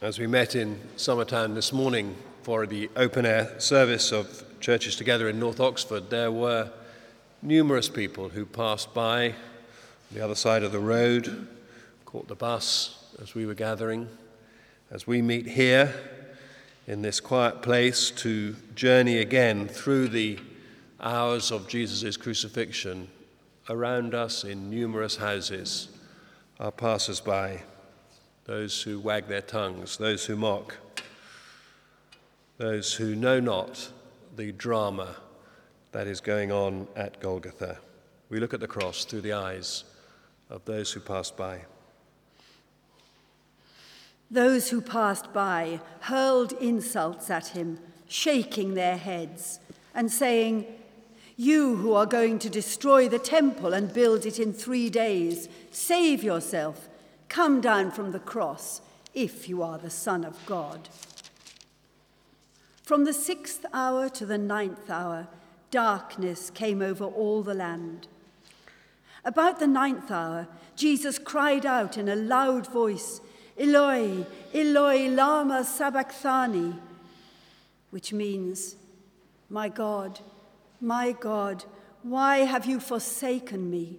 As we met in Summertown this morning for the open air service of Churches Together in North Oxford, there were numerous people who passed by the other side of the road, caught the bus as we were gathering. As we meet here in this quiet place to journey again through the hours of Jesus' crucifixion, around us in numerous houses are passers by, those who wag their tongues, those who mock, those who know not the drama that is going on at Golgotha. We look at the cross through the eyes of those who passed by. Those who passed by hurled insults at him, shaking their heads and saying, You who are going to destroy the temple and build it in three days, save yourself. Come down from the cross if you are the Son of God. From the sixth hour to the ninth hour, darkness came over all the land. About the ninth hour, Jesus cried out in a loud voice, Eloi, Eloi, lama sabachthani, which means, My God, my God, why have you forsaken me?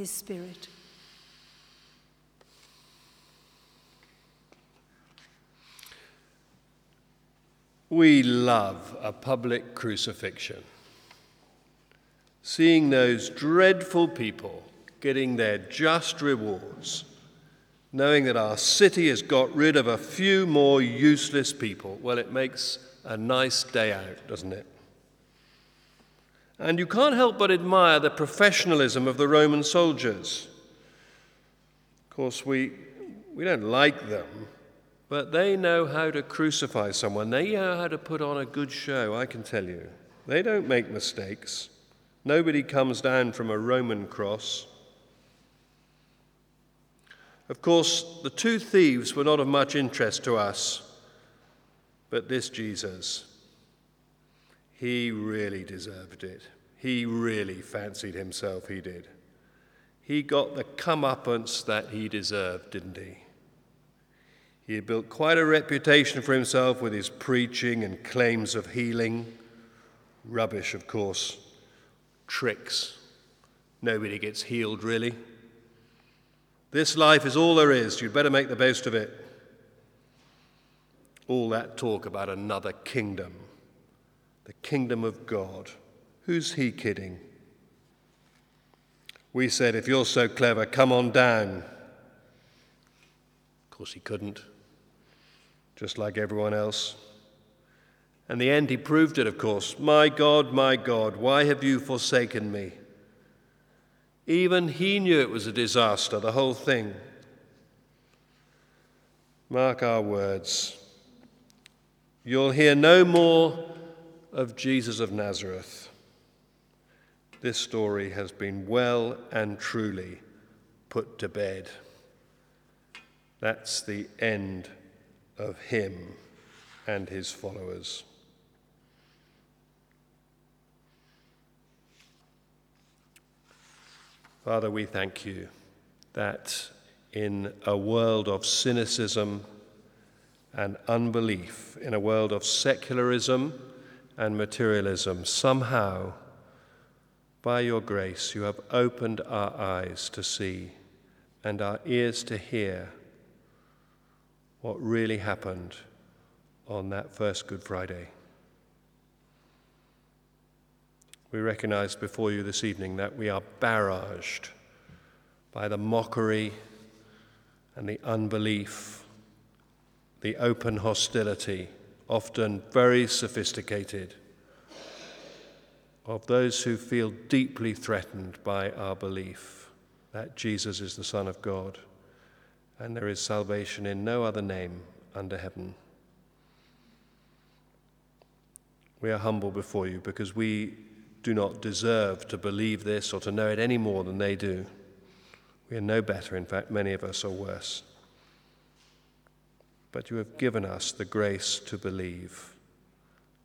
his spirit. We love a public crucifixion. Seeing those dreadful people getting their just rewards, knowing that our city has got rid of a few more useless people, well, it makes a nice day out, doesn't it? And you can't help but admire the professionalism of the Roman soldiers. Of course, we, we don't like them, but they know how to crucify someone. They know how to put on a good show, I can tell you. They don't make mistakes. Nobody comes down from a Roman cross. Of course, the two thieves were not of much interest to us, but this Jesus, he really deserved it. He really fancied himself, he did. He got the comeuppance that he deserved, didn't he? He had built quite a reputation for himself with his preaching and claims of healing. Rubbish, of course. Tricks. Nobody gets healed, really. This life is all there is. You'd better make the best of it. All that talk about another kingdom, the kingdom of God. Who's he kidding? We said, if you're so clever, come on down. Of course, he couldn't just like everyone else. And the end, he proved it, of course. My God, my God, why have you forsaken me? Even he knew it was a disaster, the whole thing. Mark our words. You'll hear no more of Jesus of Nazareth. This story has been well and truly put to bed. That's the end of him and his followers. Father, we thank you that in a world of cynicism and unbelief, in a world of secularism and materialism, somehow, by your grace, you have opened our eyes to see and our ears to hear what really happened on that first Good Friday. We recognize before you this evening that we are barraged by the mockery and the unbelief, the open hostility, often very sophisticated, of those who feel deeply threatened by our belief that Jesus is the Son of God and there is salvation in no other name under heaven. We are humble before you because we do not deserve to believe this or to know it any more than they do. We are no better, in fact, many of us are worse. But you have given us the grace to believe,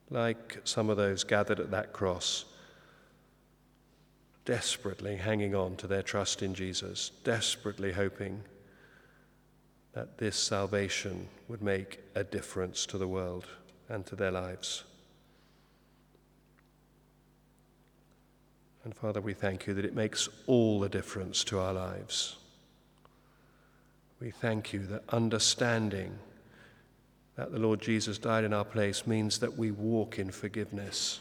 like some of those gathered at that cross, desperately hanging on to their trust in Jesus, desperately hoping that this salvation would make a difference to the world and to their lives. And Father, we thank you that it makes all the difference to our lives. We thank you that understanding that the Lord Jesus died in our place means that we walk in forgiveness,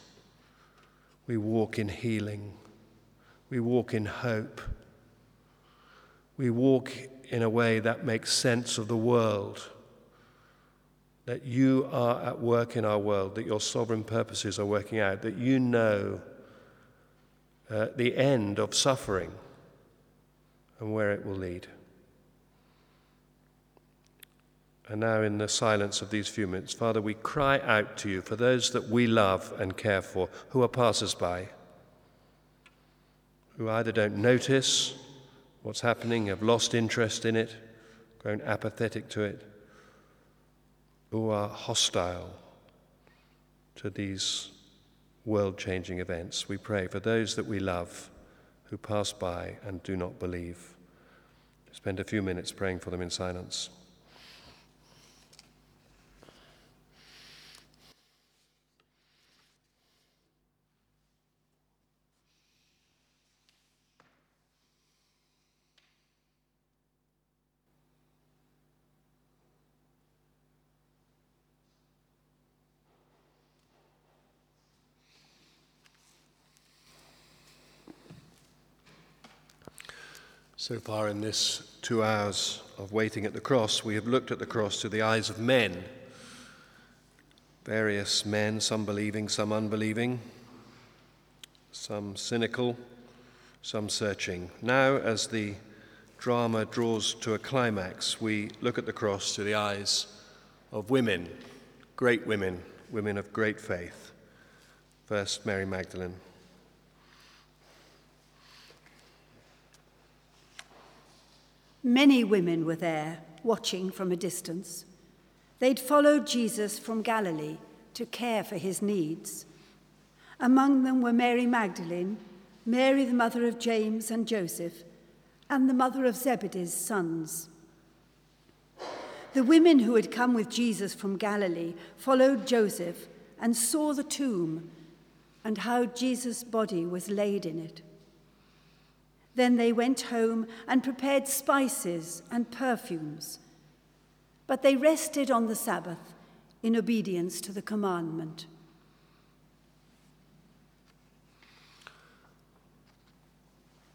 we walk in healing, we walk in hope, we walk in a way that makes sense of the world. That you are at work in our world, that your sovereign purposes are working out, that you know uh, the end of suffering and where it will lead. And now, in the silence of these few minutes, Father, we cry out to you for those that we love and care for who are passers by, who either don't notice what's happening, have lost interest in it, grown apathetic to it, who are hostile to these world changing events. We pray for those that we love who pass by and do not believe. Spend a few minutes praying for them in silence. So far, in this two hours of waiting at the cross, we have looked at the cross through the eyes of men. Various men, some believing, some unbelieving, some cynical, some searching. Now, as the drama draws to a climax, we look at the cross through the eyes of women, great women, women of great faith. First, Mary Magdalene. Many women were there, watching from a distance. They'd followed Jesus from Galilee to care for his needs. Among them were Mary Magdalene, Mary, the mother of James and Joseph, and the mother of Zebedee's sons. The women who had come with Jesus from Galilee followed Joseph and saw the tomb and how Jesus' body was laid in it. Then they went home and prepared spices and perfumes. But they rested on the Sabbath in obedience to the commandment.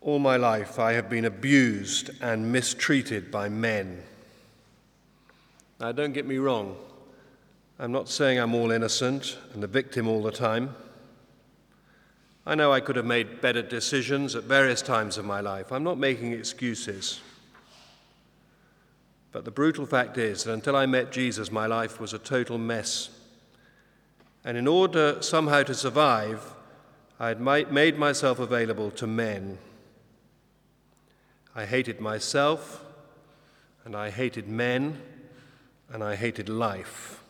All my life I have been abused and mistreated by men. Now, don't get me wrong. I'm not saying I'm all innocent and the victim all the time. I know I could have made better decisions at various times of my life. I'm not making excuses. But the brutal fact is that until I met Jesus, my life was a total mess. And in order somehow to survive, I had made myself available to men. I hated myself, and I hated men, and I hated life.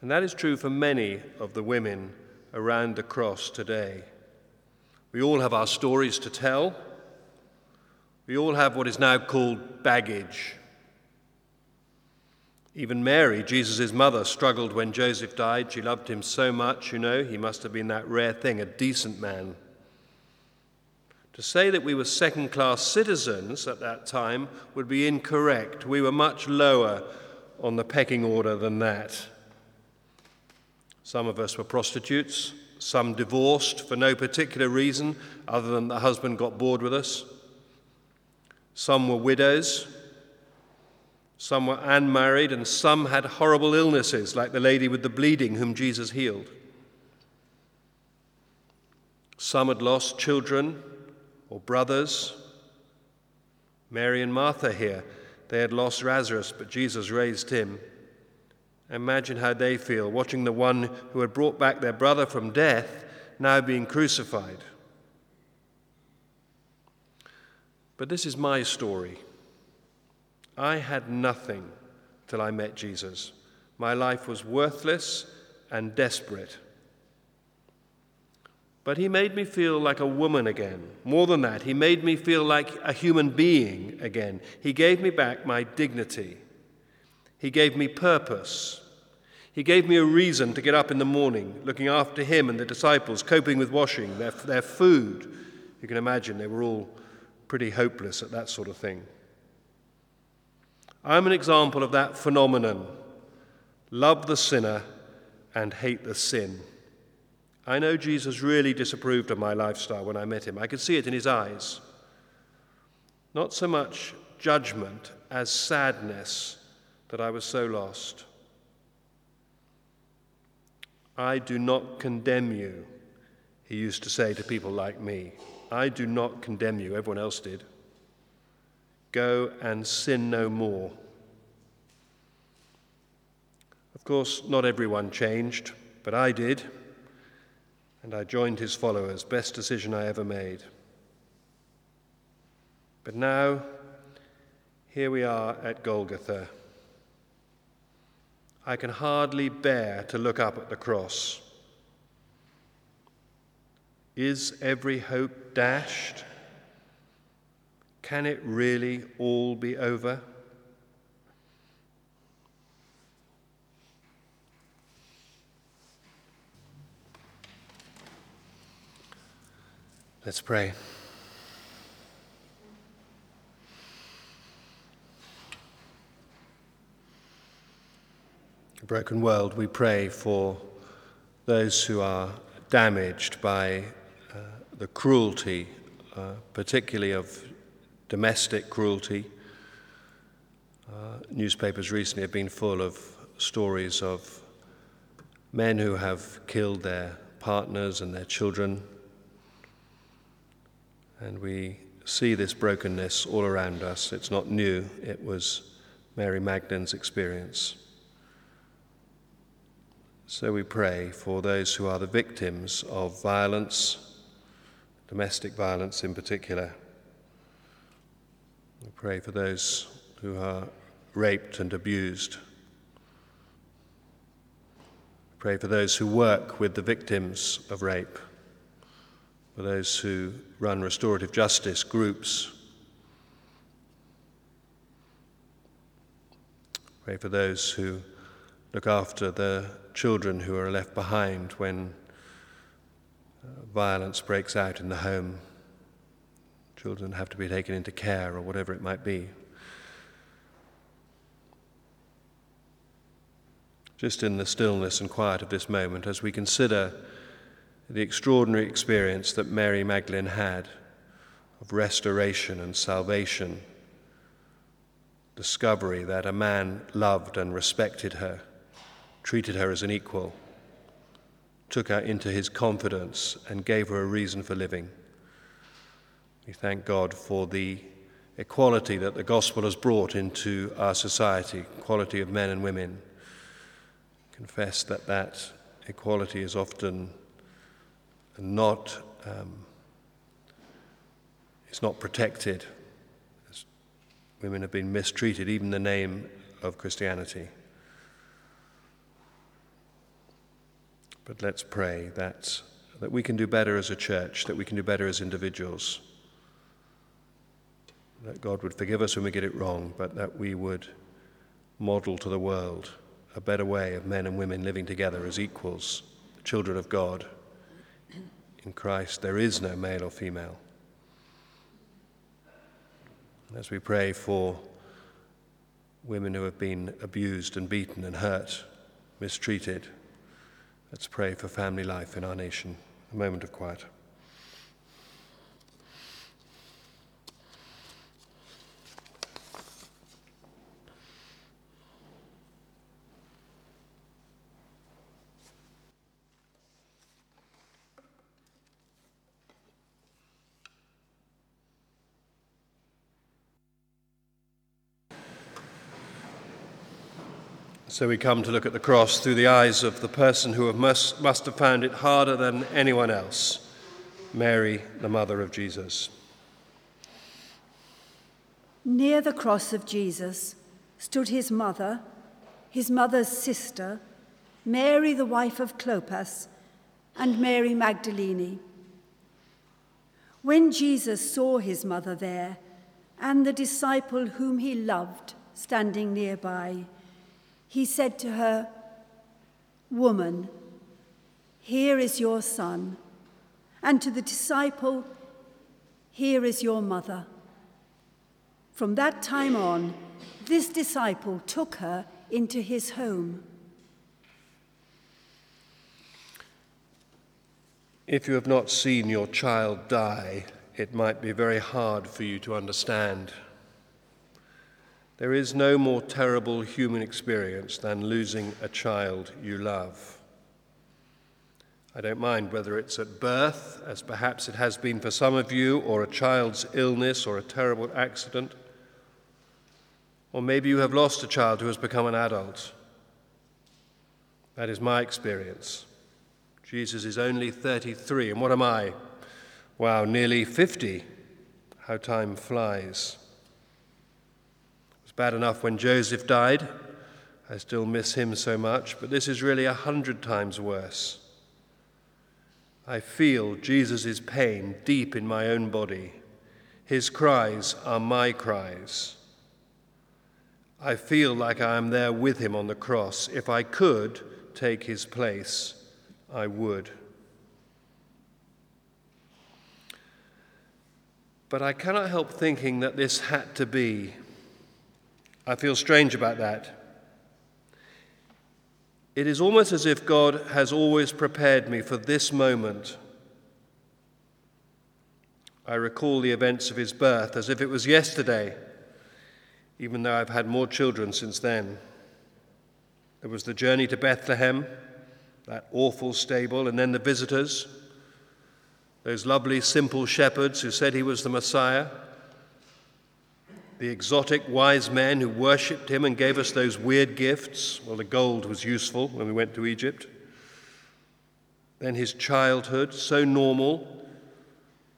And that is true for many of the women around the cross today. We all have our stories to tell. We all have what is now called baggage. Even Mary, Jesus' mother, struggled when Joseph died. She loved him so much, you know, he must have been that rare thing, a decent man. To say that we were second class citizens at that time would be incorrect. We were much lower on the pecking order than that. Some of us were prostitutes, some divorced for no particular reason other than the husband got bored with us. Some were widows, some were unmarried, and some had horrible illnesses, like the lady with the bleeding whom Jesus healed. Some had lost children or brothers. Mary and Martha here, they had lost Lazarus, but Jesus raised him. Imagine how they feel watching the one who had brought back their brother from death now being crucified. But this is my story. I had nothing till I met Jesus. My life was worthless and desperate. But he made me feel like a woman again. More than that, he made me feel like a human being again. He gave me back my dignity. He gave me purpose. He gave me a reason to get up in the morning, looking after him and the disciples, coping with washing, their, their food. You can imagine they were all pretty hopeless at that sort of thing. I'm an example of that phenomenon love the sinner and hate the sin. I know Jesus really disapproved of my lifestyle when I met him. I could see it in his eyes. Not so much judgment as sadness that I was so lost. I do not condemn you, he used to say to people like me. I do not condemn you, everyone else did. Go and sin no more. Of course, not everyone changed, but I did, and I joined his followers. Best decision I ever made. But now, here we are at Golgotha. I can hardly bear to look up at the cross. Is every hope dashed? Can it really all be over? Let's pray. Broken world, we pray for those who are damaged by uh, the cruelty, uh, particularly of domestic cruelty. Uh, newspapers recently have been full of stories of men who have killed their partners and their children. And we see this brokenness all around us. It's not new, it was Mary Magdalene's experience. So we pray for those who are the victims of violence, domestic violence in particular. We pray for those who are raped and abused. We pray for those who work with the victims of rape, for those who run restorative justice groups. Pray for those who look after the children who are left behind when uh, violence breaks out in the home. Children have to be taken into care or whatever it might be. Just in the stillness and quiet of this moment, as we consider the extraordinary experience that Mary Magdalene had of restoration and salvation, discovery that a man loved and respected her treated her as an equal, took her into his confidence, and gave her a reason for living. We thank God for the equality that the gospel has brought into our society, equality of men and women. Confess that that equality is often not um, it's not protected. Women have been mistreated, even the name of Christianity. But let's pray that, that we can do better as a church, that we can do better as individuals. That God would forgive us when we get it wrong, but that we would model to the world a better way of men and women living together as equals, children of God. In Christ, there is no male or female. As we pray for women who have been abused and beaten and hurt, mistreated, Let's pray for family life in our nation. A moment of quiet. So we come to look at the cross through the eyes of the person who must, must have found it harder than anyone else Mary, the mother of Jesus. Near the cross of Jesus stood his mother, his mother's sister, Mary, the wife of Clopas, and Mary Magdalene. When Jesus saw his mother there and the disciple whom he loved standing nearby, he said to her, Woman, here is your son, and to the disciple, Here is your mother. From that time on, this disciple took her into his home. If you have not seen your child die, it might be very hard for you to understand. There is no more terrible human experience than losing a child you love. I don't mind whether it's at birth, as perhaps it has been for some of you, or a child's illness or a terrible accident. Or maybe you have lost a child who has become an adult. That is my experience. Jesus is only 33, and what am I? Wow, nearly 50. How time flies bad enough when Joseph died. I still miss him so much, but this is really a hundred times worse. I feel Jesus' pain deep in my own body. His cries are my cries. I feel like I am there with him on the cross. If I could take his place, I would. But I cannot help thinking that this had to be I feel strange about that. It is almost as if God has always prepared me for this moment. I recall the events of his birth as if it was yesterday, even though I've had more children since then. There was the journey to Bethlehem, that awful stable, and then the visitors, those lovely, simple shepherds who said he was the Messiah the exotic wise men who worshipped him and gave us those weird gifts. Well, the gold was useful when we went to Egypt. Then his childhood, so normal,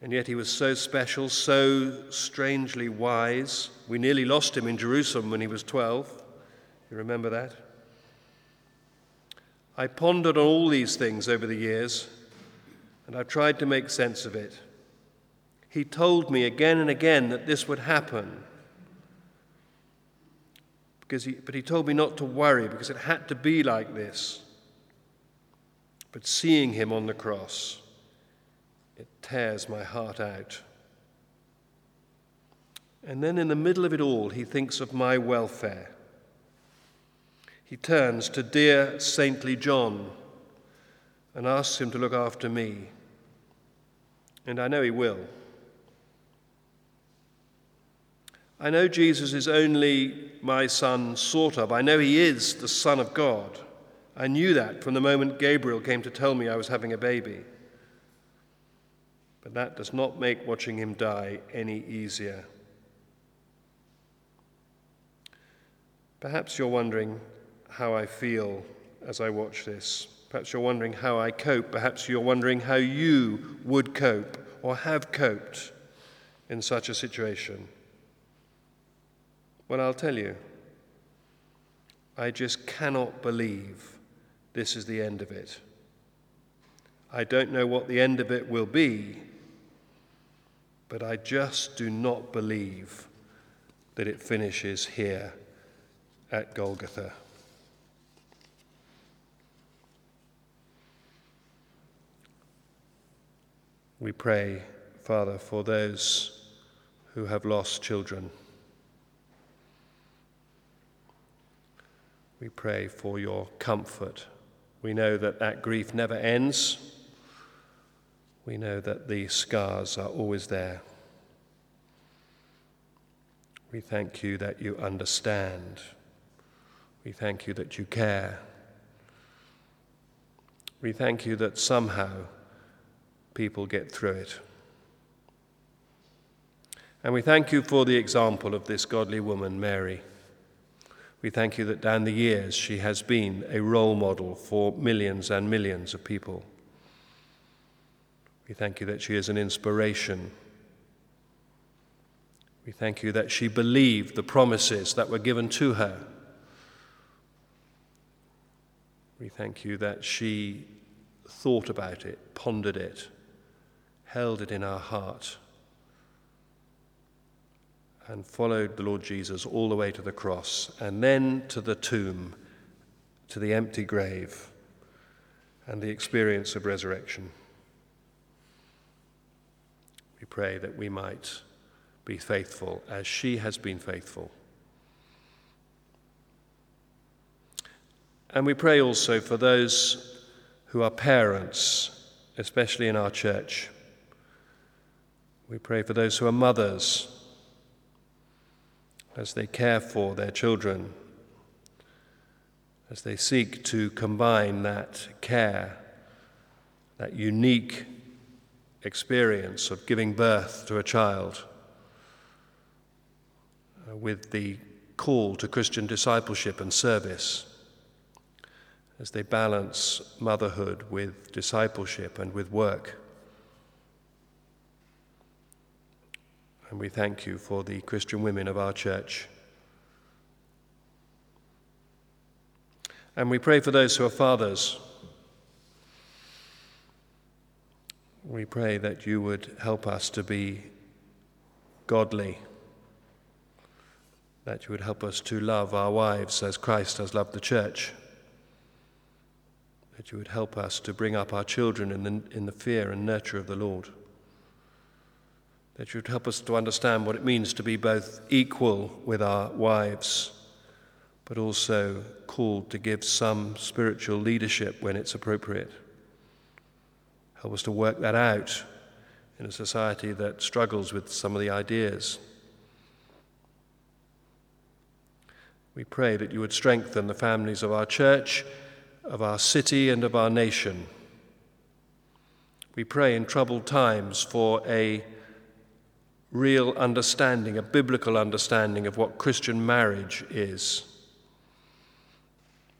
and yet he was so special, so strangely wise. We nearly lost him in Jerusalem when he was 12. You remember that? I pondered on all these things over the years, and I've tried to make sense of it. He told me again and again that this would happen because he, but he told me not to worry because it had to be like this. But seeing him on the cross, it tears my heart out. And then in the middle of it all, he thinks of my welfare. He turns to dear saintly John and asks him to look after me. And I know he will. I know Jesus is only my son, sort of. I know he is the Son of God. I knew that from the moment Gabriel came to tell me I was having a baby. But that does not make watching him die any easier. Perhaps you're wondering how I feel as I watch this. Perhaps you're wondering how I cope. Perhaps you're wondering how you would cope or have coped in such a situation. Well, I'll tell you. I just cannot believe this is the end of it. I don't know what the end of it will be, but I just do not believe that it finishes here at Golgotha. We pray, Father, for those who have lost children. We pray for your comfort. We know that that grief never ends. We know that the scars are always there. We thank you that you understand. We thank you that you care. We thank you that somehow people get through it. And we thank you for the example of this godly woman, Mary We thank you that down the years she has been a role model for millions and millions of people. We thank you that she is an inspiration. We thank you that she believed the promises that were given to her. We thank you that she thought about it, pondered it, held it in her heart, and followed the Lord Jesus all the way to the cross, and then to the tomb, to the empty grave, and the experience of resurrection. We pray that we might be faithful as she has been faithful. And we pray also for those who are parents, especially in our church. We pray for those who are mothers as they care for their children, as they seek to combine that care, that unique experience of giving birth to a child, uh, with the call to Christian discipleship and service, as they balance motherhood with discipleship and with work. And we thank you for the Christian women of our church. And we pray for those who are fathers. We pray that you would help us to be godly, that you would help us to love our wives as Christ has loved the church, that you would help us to bring up our children in the, in the fear and nurture of the Lord that you'd help us to understand what it means to be both equal with our wives, but also called to give some spiritual leadership when it's appropriate. Help us to work that out in a society that struggles with some of the ideas. We pray that you would strengthen the families of our church, of our city, and of our nation. We pray in troubled times for a real understanding, a biblical understanding of what Christian marriage is,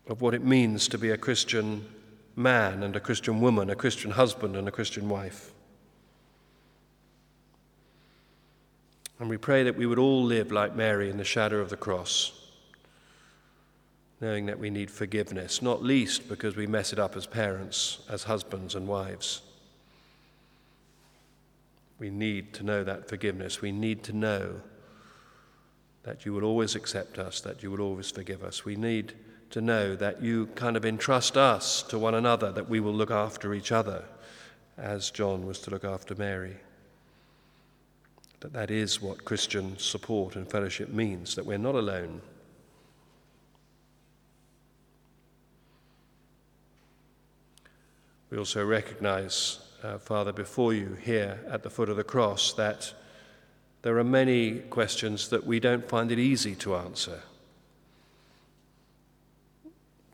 of what it means to be a Christian man and a Christian woman, a Christian husband and a Christian wife. And we pray that we would all live like Mary in the shadow of the cross, knowing that we need forgiveness, not least because we mess it up as parents, as husbands and wives. We need to know that forgiveness. We need to know that you will always accept us, that you will always forgive us. We need to know that you kind of entrust us to one another, that we will look after each other as John was to look after Mary. That that is what Christian support and fellowship means, that we're not alone. We also recognize uh, Father, before you here at the foot of the cross that there are many questions that we don't find it easy to answer.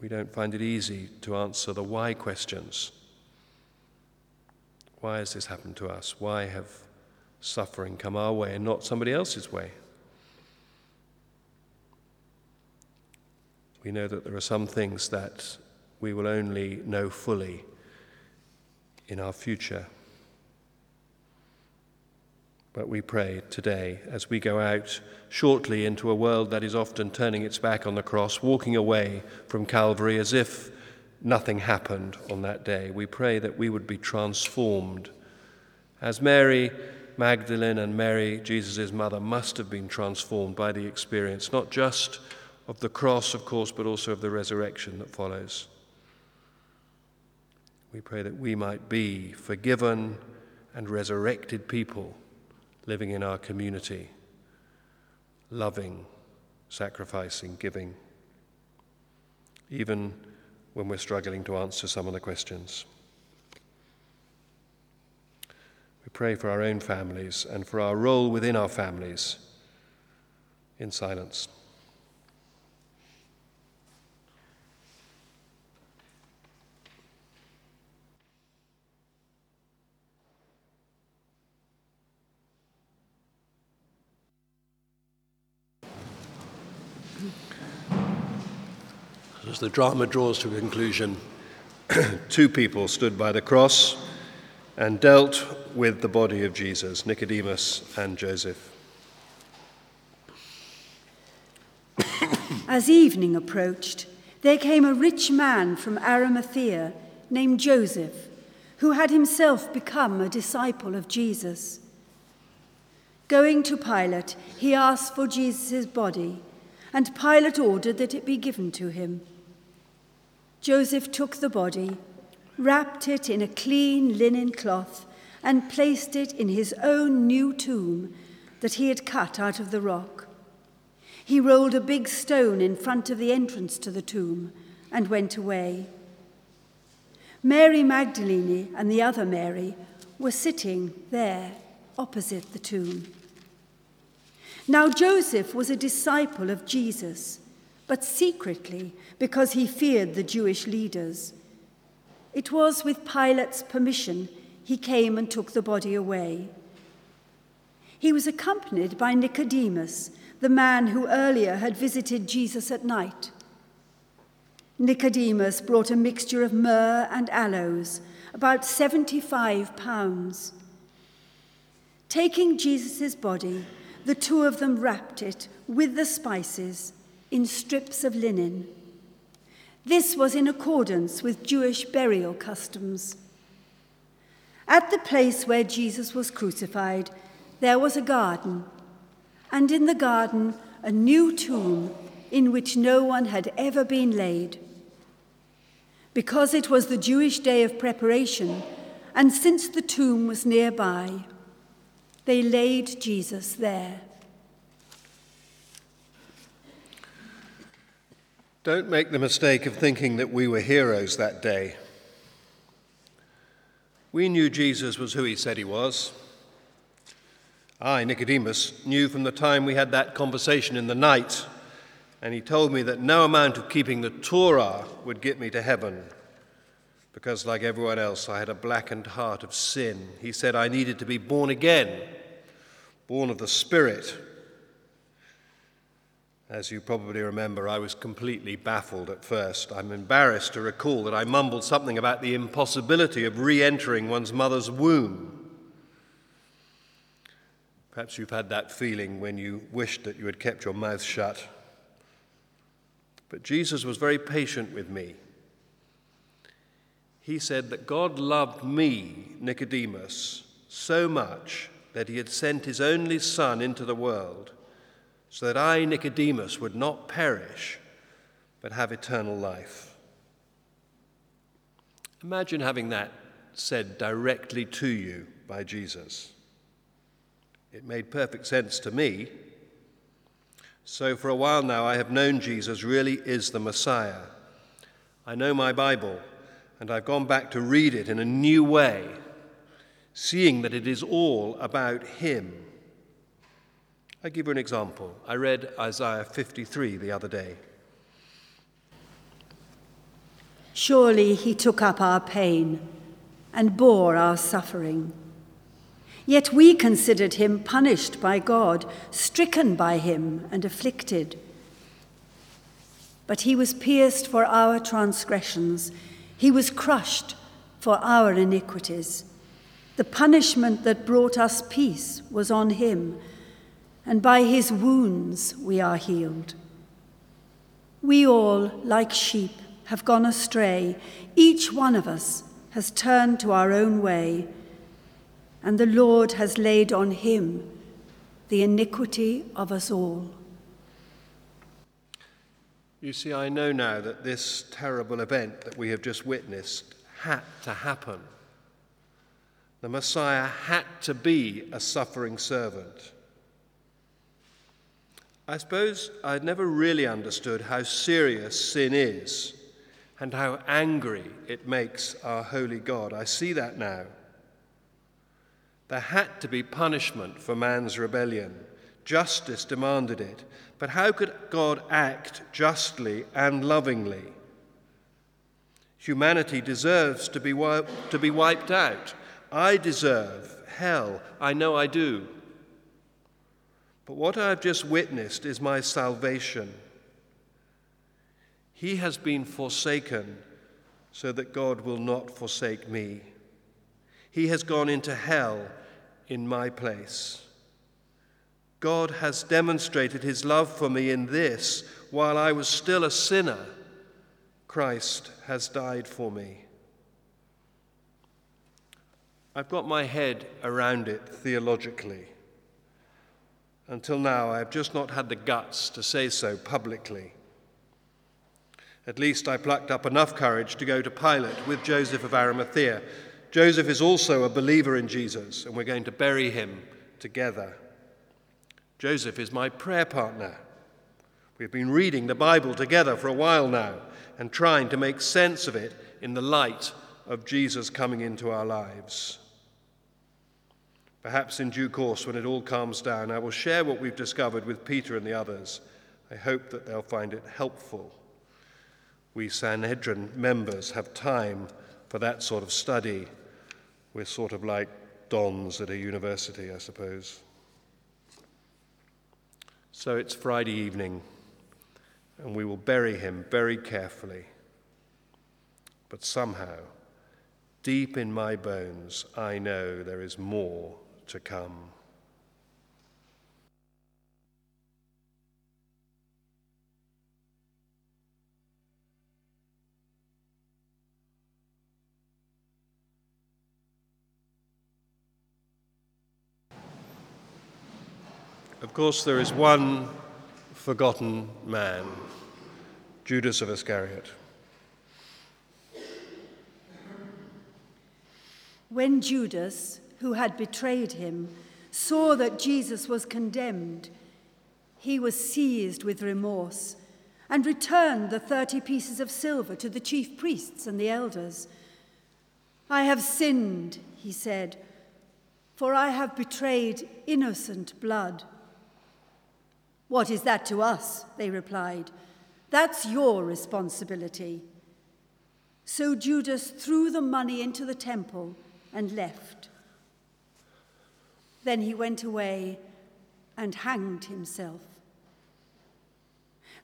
We don't find it easy to answer the why questions. Why has this happened to us? Why have suffering come our way and not somebody else's way? We know that there are some things that we will only know fully in our future. But we pray today as we go out shortly into a world that is often turning its back on the cross, walking away from Calvary as if nothing happened on that day. We pray that we would be transformed. As Mary Magdalene and Mary, Jesus' mother, must have been transformed by the experience, not just of the cross, of course, but also of the resurrection that follows. We pray that we might be forgiven and resurrected people living in our community, loving, sacrificing, giving, even when we're struggling to answer some of the questions. We pray for our own families and for our role within our families in silence. As the drama draws to a conclusion, two people stood by the cross and dealt with the body of Jesus Nicodemus and Joseph. As evening approached, there came a rich man from Arimathea named Joseph, who had himself become a disciple of Jesus. Going to Pilate, he asked for Jesus' body, and Pilate ordered that it be given to him. Joseph took the body, wrapped it in a clean linen cloth, and placed it in his own new tomb that he had cut out of the rock. He rolled a big stone in front of the entrance to the tomb and went away. Mary Magdalene and the other Mary were sitting there opposite the tomb. Now, Joseph was a disciple of Jesus, but secretly because he feared the Jewish leaders. It was with Pilate's permission he came and took the body away. He was accompanied by Nicodemus the man who earlier had visited Jesus at night. Nicodemus brought a mixture of myrrh and aloes, about 75 pounds. Taking Jesus' body, the two of them wrapped it with the spices in strips of linen. This was in accordance with Jewish burial customs. At the place where Jesus was crucified, there was a garden and in the garden a new tomb in which no one had ever been laid. Because it was the Jewish day of preparation, and since the tomb was nearby, they laid Jesus there. Don't make the mistake of thinking that we were heroes that day. We knew Jesus was who he said he was. I, Nicodemus, knew from the time we had that conversation in the night, and he told me that no amount of keeping the Torah would get me to heaven, because, like everyone else, I had a blackened heart of sin. He said I needed to be born again, born of the Spirit. As you probably remember, I was completely baffled at first. I'm embarrassed to recall that I mumbled something about the impossibility of re entering one's mother's womb. Perhaps you've had that feeling when you wished that you had kept your mouth shut. But Jesus was very patient with me. He said that God loved me, Nicodemus, so much that he had sent his only Son into the world so that I, Nicodemus, would not perish but have eternal life. Imagine having that said directly to you by Jesus. It made perfect sense to me. So, for a while now, I have known Jesus really is the Messiah. I know my Bible, and I've gone back to read it in a new way, seeing that it is all about Him. I give you an example. I read Isaiah 53 the other day. Surely He took up our pain and bore our suffering. Yet we considered him punished by God, stricken by him, and afflicted. But he was pierced for our transgressions, he was crushed for our iniquities. The punishment that brought us peace was on him, and by his wounds we are healed. We all, like sheep, have gone astray. Each one of us has turned to our own way and the Lord has laid on him the iniquity of us all. You see, I know now that this terrible event that we have just witnessed had to happen. The Messiah had to be a suffering servant. I suppose I'd never really understood how serious sin is and how angry it makes our holy God. I see that now. There had to be punishment for man's rebellion. Justice demanded it. But how could God act justly and lovingly? Humanity deserves to be, to be wiped out. I deserve hell. I know I do. But what I've just witnessed is my salvation. He has been forsaken so that God will not forsake me. He has gone into hell in my place. God has demonstrated his love for me in this while I was still a sinner, Christ has died for me. I've got my head around it theologically. Until now, I have just not had the guts to say so publicly. At least I plucked up enough courage to go to Pilate with Joseph of Arimathea. Joseph is also a believer in Jesus, and we're going to bury him together. Joseph is my prayer partner. We've been reading the Bible together for a while now and trying to make sense of it in the light of Jesus coming into our lives. Perhaps in due course, when it all calms down, I will share what we've discovered with Peter and the others. I hope that they'll find it helpful. We Sanhedrin members have time for that sort of study. We're sort of like dons at a university, I suppose. So it's Friday evening, and we will bury him very carefully. But somehow, deep in my bones, I know there is more to come. Of course, there is one forgotten man, Judas of Iscariot. When Judas, who had betrayed him, saw that Jesus was condemned, he was seized with remorse and returned the thirty pieces of silver to the chief priests and the elders. I have sinned, he said, for I have betrayed innocent blood. What is that to us? They replied. That's your responsibility. So Judas threw the money into the temple and left. Then he went away and hanged himself.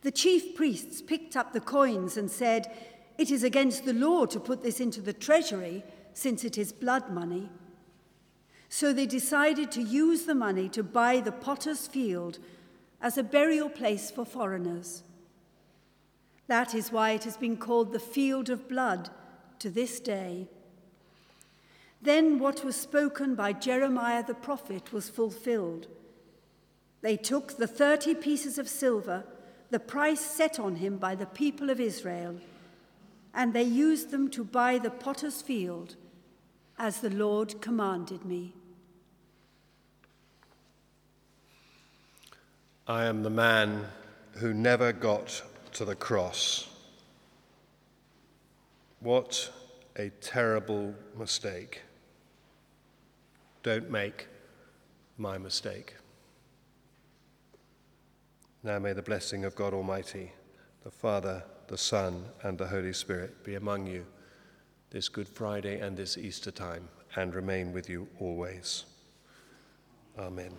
The chief priests picked up the coins and said, It is against the law to put this into the treasury, since it is blood money. So they decided to use the money to buy the potter's field as a burial place for foreigners. That is why it has been called the field of blood to this day. Then what was spoken by Jeremiah the prophet was fulfilled. They took the 30 pieces of silver, the price set on him by the people of Israel, and they used them to buy the potter's field, as the Lord commanded me. I am the man who never got to the cross. What a terrible mistake. Don't make my mistake. Now may the blessing of God Almighty, the Father, the Son, and the Holy Spirit be among you this Good Friday and this Easter time and remain with you always. Amen.